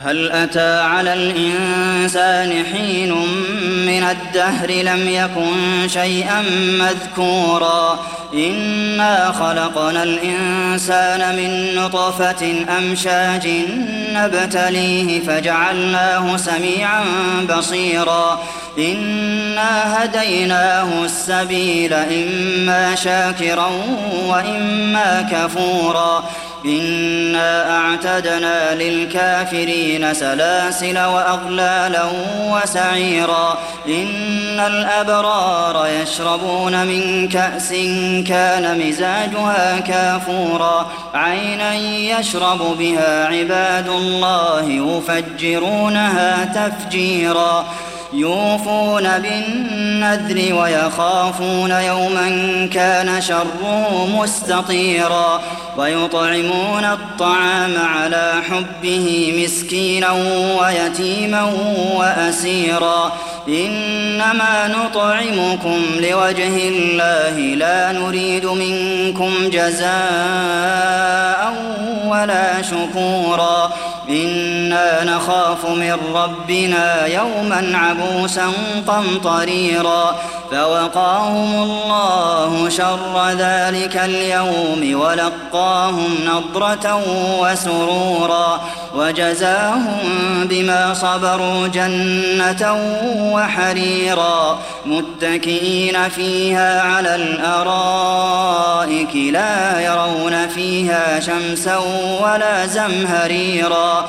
هل أتى على الإنسان حين من الدهر لم يكن شيئا مذكورا؟ إنا خلقنا الإنسان من نطفة أمشاج نبتليه فجعلناه سميعا بصيرا. إنا هديناه السبيل إما شاكرا وإما كفورا. إنا أعتدنا للكافرين سلاسل وأغلالا وسعيرا. إن الأبرار يشربون من كأس كان مزاجها كافورا. عينا يشرب بها عباد الله يفجرونها تفجيرا. يوفون بالنذر ويخافون يوما كان شره مستطيرا ويطعمون الطعام على حبه مسكينا ويتيما وأسيرا إنما نطعمكم لوجه الله لا نريد منكم جزاء ولا شكورا إنا نخاف من ربنا يوما عبوسا قمطريرا. فوقاهم الله شر ذلك اليوم ولقاهم نضرة وسرورا وجزاهم بما صبروا جنة وحريرا متكئين فيها على الأرائك لا يرون فيها شمسا ولا زمهريرا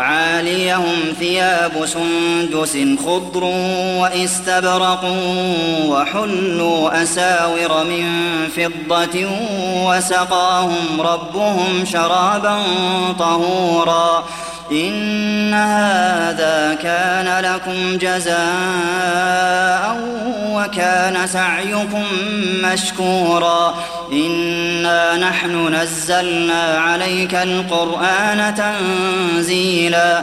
عاليهم ثياب سندس خضر واستبرق وحلوا أساور من فضة وسقاهم ربهم شرابا طهورا إن هذا كان لكم جزاء وكان سعيكم مشكورا. إنا نحن نزلنا عليك القرآن تنزيلا.